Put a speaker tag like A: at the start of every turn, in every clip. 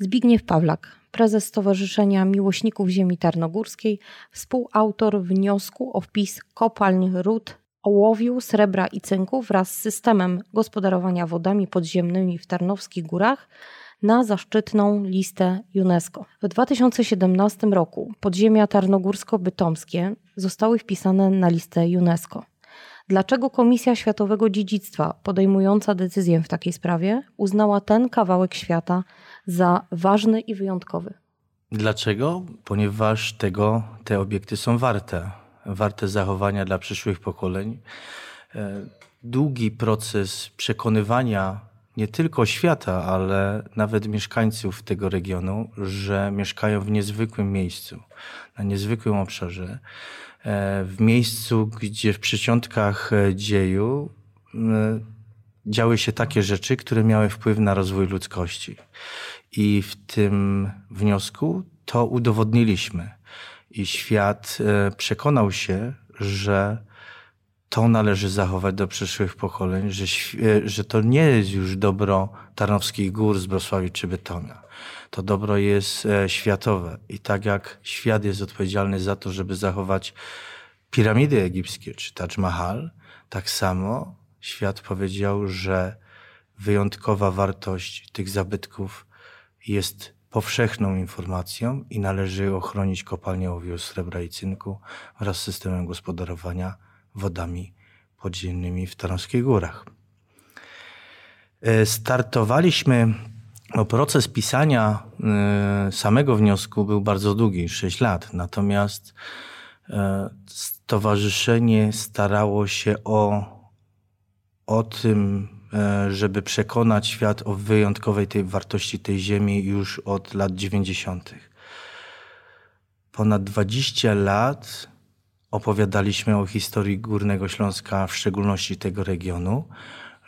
A: Zbigniew Pawlak, prezes Stowarzyszenia Miłośników Ziemi Tarnogórskiej, współautor wniosku o wpis kopalń ród ołowiu, srebra i cynku wraz z systemem gospodarowania wodami podziemnymi w Tarnowskich Górach na zaszczytną listę UNESCO. W 2017 roku podziemia tarnogórsko-bytomskie zostały wpisane na listę UNESCO. Dlaczego Komisja Światowego Dziedzictwa, podejmująca decyzję w takiej sprawie, uznała ten kawałek świata za ważny i wyjątkowy?
B: Dlaczego? Ponieważ tego te obiekty są warte. Warte zachowania dla przyszłych pokoleń. E, długi proces przekonywania nie tylko świata, ale nawet mieszkańców tego regionu, że mieszkają w niezwykłym miejscu, na niezwykłym obszarze, w miejscu, gdzie w przyciątkach e, dzieju e, działy się takie rzeczy, które miały wpływ na rozwój ludzkości. I w tym wniosku to udowodniliśmy. I świat przekonał się, że to należy zachować do przyszłych pokoleń, że, e, że to nie jest już dobro Tarnowskich Gór z Wrocławia czy Bytomia. To dobro jest e, światowe i tak jak świat jest odpowiedzialny za to, żeby zachować piramidy egipskie czy Taj Mahal, tak samo świat powiedział, że wyjątkowa wartość tych zabytków jest powszechną informacją i należy ochronić kopalnię owiu, srebra i cynku wraz z systemem gospodarowania wodami podziemnymi w Tarnowskich Górach. E, startowaliśmy, no proces pisania e, samego wniosku był bardzo długi, 6 lat, natomiast e, stowarzyszenie starało się o, o tym, żeby przekonać świat o wyjątkowej tej wartości tej ziemi już od lat 90. Ponad 20 lat opowiadaliśmy o historii Górnego Śląska, w szczególności tego regionu,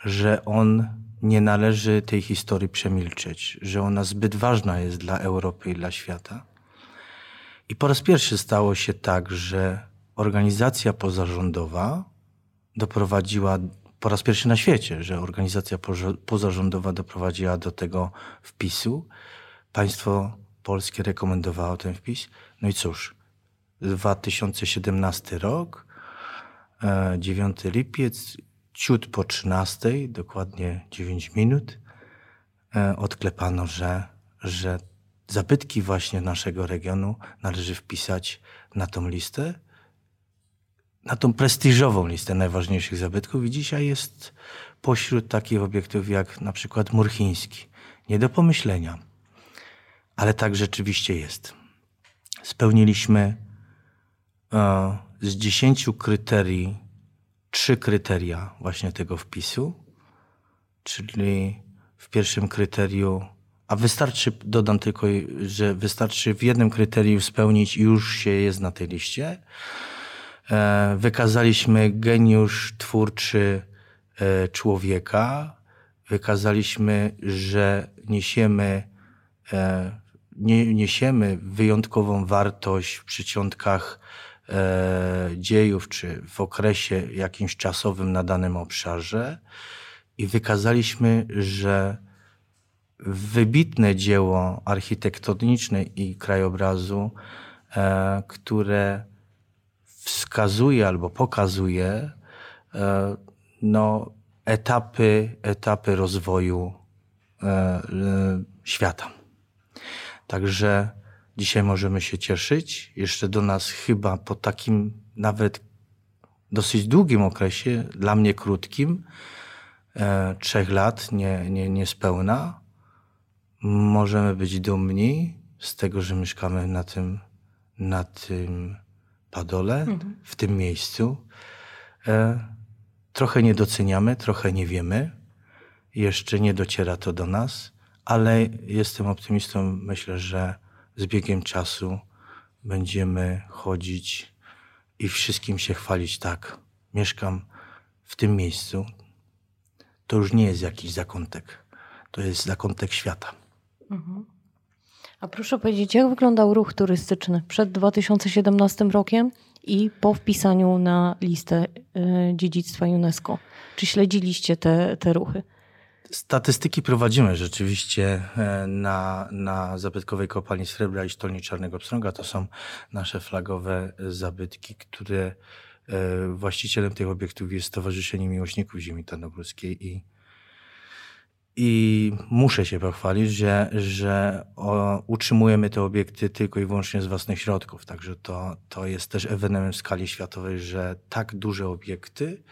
B: że on nie należy tej historii przemilczeć, że ona zbyt ważna jest dla Europy i dla świata. I po raz pierwszy stało się tak, że organizacja pozarządowa doprowadziła, po raz pierwszy na świecie, że organizacja pozarządowa doprowadziła do tego wpisu. Państwo polskie rekomendowało ten wpis. No i cóż, 2017 rok, 9 e, lipiec, ciut po 13, dokładnie 9 minut, e, odklepano, że, że zabytki właśnie naszego regionu należy wpisać na tą listę, na tą prestiżową listę najważniejszych zabytków i dzisiaj jest pośród takich obiektów jak na przykład mur chiński. Nie do pomyślenia, ale tak rzeczywiście jest. Spełniliśmy z dziesięciu kryterii trzy kryteria właśnie tego wpisu, czyli w pierwszym kryterium, a wystarczy, dodam tylko, że wystarczy w jednym kryterium spełnić już się jest na tej liście. E, wykazaliśmy geniusz twórczy e, człowieka, wykazaliśmy, że niesiemy, e, niesiemy wyjątkową wartość w przyciątkach dziejów, czy w okresie jakimś czasowym na danym obszarze i wykazaliśmy, że wybitne dzieło architektoniczne i krajobrazu, e, które wskazuje albo pokazuje e, no, etapy, etapy rozwoju e, świata. Także Dzisiaj możemy się cieszyć. Jeszcze do nas chyba po takim nawet dosyć długim okresie, dla mnie krótkim, e, trzech lat, nie, nie, niespełna, możemy być dumni z tego, że mieszkamy na tym, na tym padole, mhm. w tym miejscu. E, trochę nie doceniamy, trochę nie wiemy. Jeszcze nie dociera to do nas, ale jestem optymistą. Myślę, że z biegiem czasu będziemy chodzić i wszystkim się chwalić tak. Mieszkam w tym miejscu. To już nie jest jakiś zakątek. To jest zakątek świata. Mhm.
A: A proszę powiedzieć, jak wyglądał ruch turystyczny przed 2017 rokiem i po wpisaniu na listę y, dziedzictwa UNESCO? Czy śledziliście te, te ruchy?
B: Statystyki prowadzimy rzeczywiście e, na, na zabytkowej kopalni srebra i stolni Czarnego Pstrąga. To są nasze flagowe zabytki, które e, właścicielem tych obiektów jest Stowarzyszenie Miłośników Ziemi Tarnogórskiej i i muszę się pochwalić, że, że o, utrzymujemy te obiekty tylko i wyłącznie z własnych środków. Także to, to jest też ewenement w skali światowej, że tak duże obiekty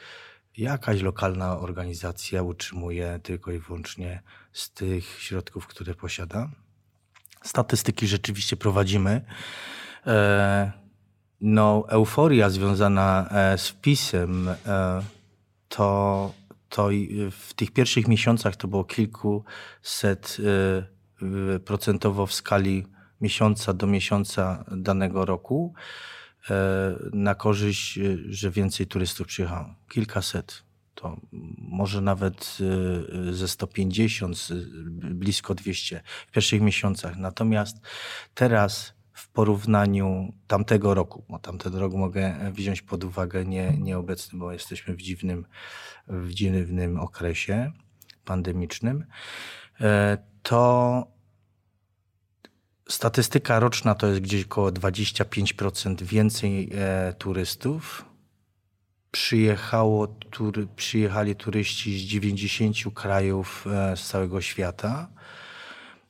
B: jakaś lokalna organizacja utrzymuje tylko i wyłącznie z tych środków, które posiada. Statystyki rzeczywiście prowadzimy. E, no, euforia związana e, z wpisem e, to to w tych pierwszych miesiącach to było kilkuset procentowo w skali miesiąca do miesiąca danego roku na korzyść, y, że więcej turystów przyjechało. Kilkaset. To może nawet y, ze 150, blisko 200 w pierwszych miesiącach. Natomiast teraz w porównaniu tamtego roku, bo tamten rok mogę wziąć pod uwagę nie, nieobecny, bo jesteśmy w dziwnym, w dziwnym okresie pandemicznym, e, to statystyka roczna to jest gdzieś około 25% więcej e, turystów. Przyjechało, tury, przyjechali turyści z 90 krajów e, z całego świata.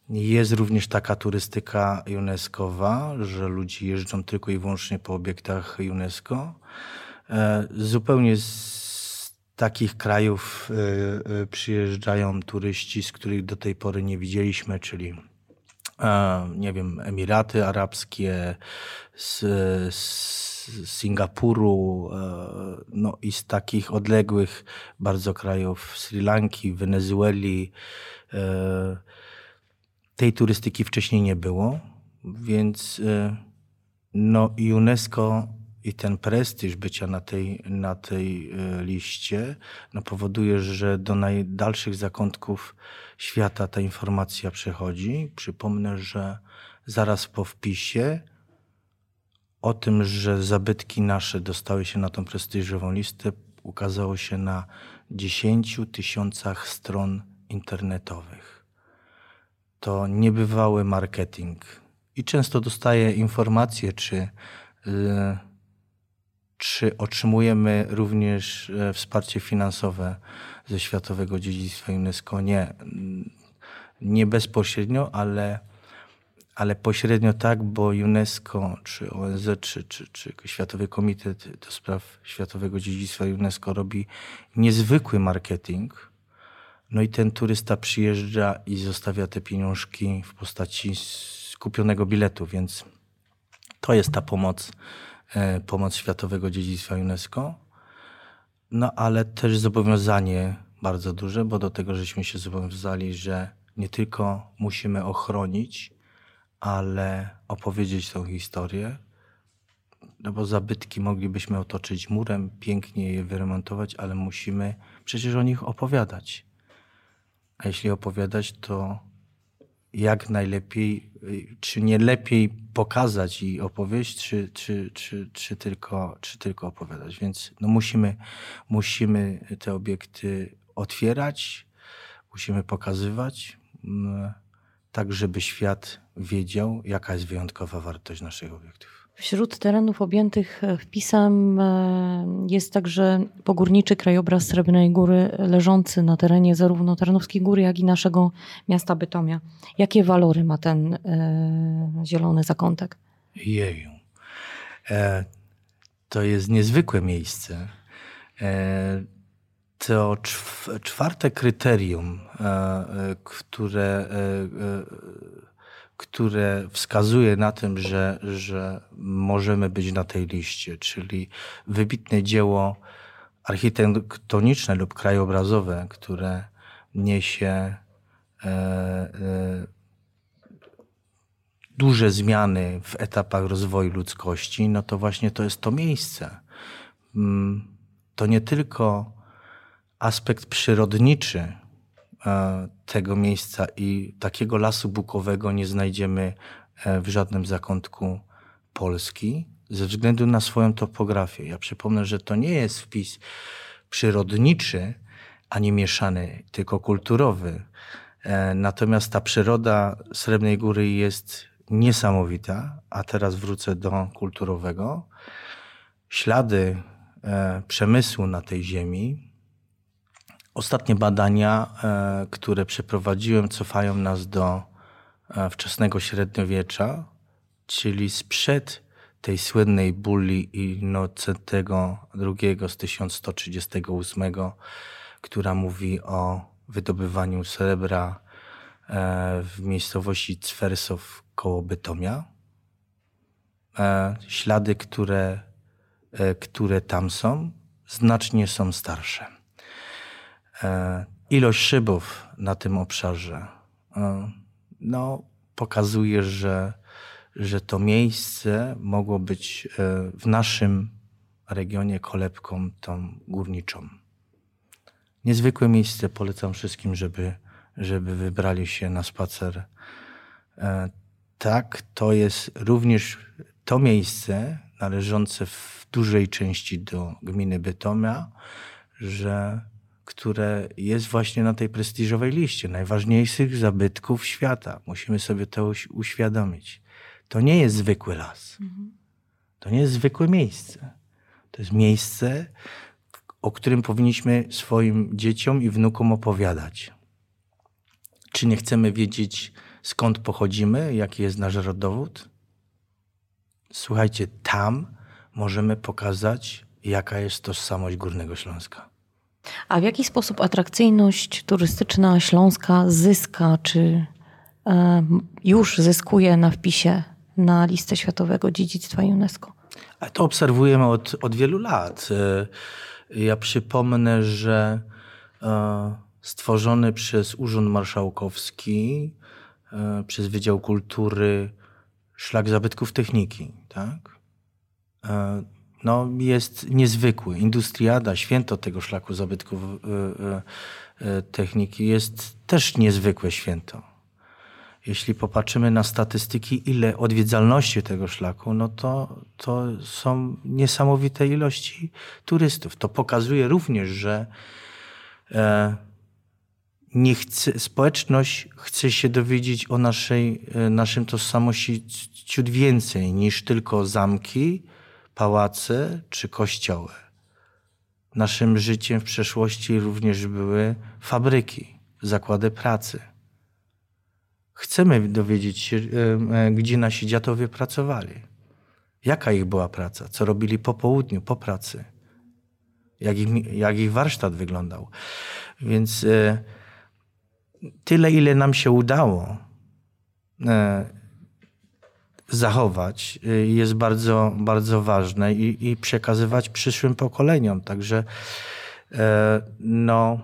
B: Jest również taka turystyka UNESCO-wa, że ludzie jeżdżą tylko i wyłącznie po obiektach UNESCO. E, zupełnie z takich krajów e, e, przyjeżdżają turyści, z których do tej pory nie widzieliśmy, czyli nie wiem, Emiraty Arabskie, z, z Singapuru, no i z takich odległych bardzo krajów Sri Lanki, Wenezueli, tej turystyki wcześniej nie było, więc y, no, UNESCO i ten prestiż bycia na tej, na tej y, liście no, powoduje, że do najdalszych zakątków świata ta informacja przechodzi. Przypomnę, że zaraz po wpisie o tym, że zabytki nasze dostały się na tą prestiżową listę, ukazało się na 10 tysiącach stron internetowych to niebywały marketing. I często dostaję informacje, czy, y, czy otrzymujemy również e, wsparcie finansowe ze Światowego Dziedzictwa UNESCO. Nie, nie bezpośrednio, ale, ale pośrednio tak, bo UNESCO, czy ONZ, czy, czy, czy Światowy Komitet do Spraw Światowego Dziedzictwa UNESCO robi niezwykły marketing no i ten turysta przyjeżdża i zostawia te pieniążki w postaci kupionego biletu, więc to jest ta pomoc, pomoc Światowego Dziedzictwa UNESCO. No ale też zobowiązanie bardzo duże, bo do tego żeśmy się zobowiązali, że nie tylko musimy ochronić, ale opowiedzieć tą historię, no bo zabytki moglibyśmy otoczyć murem, pięknie je wyremontować, ale musimy przecież o nich opowiadać. A jeśli opowiadać, to jak najlepiej, czy nie lepiej pokazać i opowieść, czy, czy, czy, czy, tylko, czy tylko opowiadać. Więc no musimy, musimy te obiekty otwierać, musimy pokazywać, mm, tak żeby świat wiedział, jaka jest wyjątkowa wartość naszych obiektów.
A: Wśród terenów objętych e, wpisem e, jest także pogórniczy krajobraz Srebrnej Góry leżący na terenie zarówno Tarnowskiej Góry, jak i naszego miasta Bytomia. Jakie walory ma ten e, zielony zakątek?
B: Jeju. E, to jest niezwykłe miejsce. E, to czwarte kryterium, e, które które wskazuje na tym, że, że możemy być na tej liście, czyli wybitne dzieło architektoniczne lub krajobrazowe, które niesie e, e, duże zmiany w etapach rozwoju ludzkości, no to właśnie to jest to miejsce. Mm, to nie tylko aspekt przyrodniczy, tego miejsca i takiego lasu bukowego nie znajdziemy e, w żadnym zakątku Polski ze względu na swoją topografię. Ja przypomnę, że to nie jest wpis przyrodniczy, ani mieszany, tylko kulturowy. E, natomiast ta przyroda Srebrnej Góry jest niesamowita, a teraz wrócę do kulturowego. Ślady e, przemysłu na tej ziemi. Ostatnie badania, e, które przeprowadziłem, cofają nas do wczesnego średniowiecza, czyli sprzed tej słynnej bulli Innocentego II z 1138, która mówi o wydobywaniu srebra e, w miejscowości Cwersow koło Bytomia. E, ślady, które, e, które tam są, znacznie są starsze. Ilość szybów na tym obszarze no, pokazuje, że, że to miejsce mogło być w naszym regionie kolebką tą górniczą niezwykłe miejsce. Polecam wszystkim, żeby, żeby wybrali się na spacer. E, tak, to jest również to miejsce należące w dużej części do gminy Bytomia, że, które jest właśnie na tej prestiżowej liście najważniejszych zabytków świata. Musimy sobie to uświadomić. To nie jest zwykły las. Mhm. To nie jest zwykłe miejsce. To jest miejsce, o którym powinniśmy swoim dzieciom i wnukom opowiadać. Czy nie chcemy wiedzieć, skąd pochodzimy, jaki jest nasz rodowód? Słuchajcie, tam możemy pokazać, jaka jest tożsamość Górnego Śląska.
A: A w jaki sposób atrakcyjność turystyczna Śląska zyska, czy e, już zyskuje na wpisie na listę Światowego Dziedzictwa UNESCO?
B: A to obserwujemy od, od wielu lat. E, ja przypomnę, że e, stworzony przez Urząd Marszałkowski, przez Wydział Kultury Szlak Zabytków Techniki, tak? No, jest niezwykły. Industriada, święto tego szlaku zabytków techniki jest też niezwykłe święto jeśli popatrzymy na statystyki, ile odwiedzalności tego szlaku, no to, to są niesamowite ilości turystów. To pokazuje również, że e, nie chce, społeczność chce się dowiedzieć o naszej, e, naszym tożsamości ciut więcej niż tylko zamki, pałace czy kościoły. Naszym życiem w przeszłości również były fabryki, zakłady pracy Chcemy dowiedzieć się, e, gdzie nasi dziadowie pracowali. Jaka ich była praca, co robili po południu, po pracy, jak ich, jak ich warsztat wyglądał. Więc e, tyle, ile nam się udało e, zachować, jest bardzo, bardzo ważne i, i przekazywać przyszłym pokoleniom. Także no,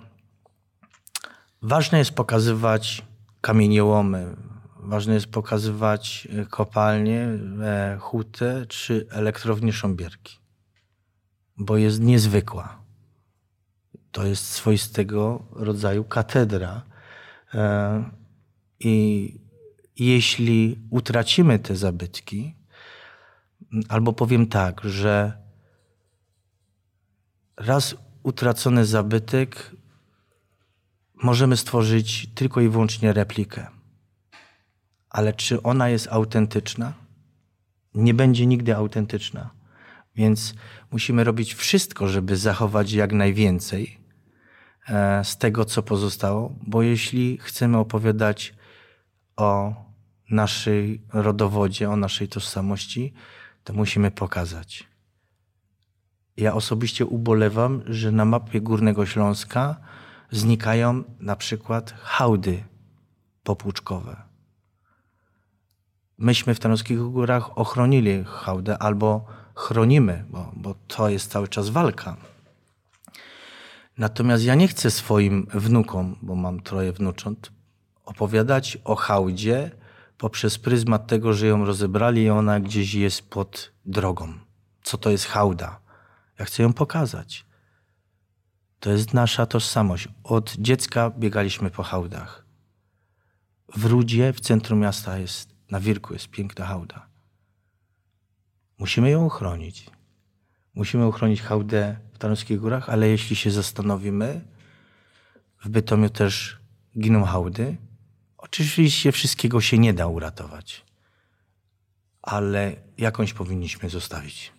B: ważne jest pokazywać kamieniołomy. Ważne jest pokazywać e, kopalnie, e, hutę czy elektrownię Sząbierki, bo jest niezwykła. To jest swoistego rodzaju katedra. E, I jeśli utracimy te zabytki, albo powiem tak, że raz utracony zabytek możemy stworzyć tylko i wyłącznie replikę. Ale czy ona jest autentyczna? Nie będzie nigdy autentyczna. Więc musimy robić wszystko, żeby zachować jak najwięcej e, z tego, co pozostało, bo jeśli chcemy opowiadać o naszej rodowodzie, o naszej tożsamości, to musimy pokazać. Ja osobiście ubolewam, że na mapie Górnego Śląska znikają na przykład hałdy popłuczkowe. Myśmy w Tarnowskich Górach ochronili hałdę albo chronimy, bo, bo to jest cały czas walka. Natomiast ja nie chcę swoim wnukom, bo mam troje wnucząt, opowiadać o hałdzie poprzez pryzmat tego, że ją rozebrali i ona gdzieś jest pod drogą. Co to jest hałda? Ja chcę ją pokazać. To jest nasza tożsamość. Od dziecka biegaliśmy po hałdach. W Rudzie, w centrum miasta jest, na Wirku jest piękna hałda. Musimy ją uchronić. Musimy uchronić hałdę w Tarnowskich Górach, ale jeśli się zastanowimy, W Bytomiu też giną hałdy. Oczywiście wszystkiego się nie da uratować, ale jakąś powinniśmy zostawić.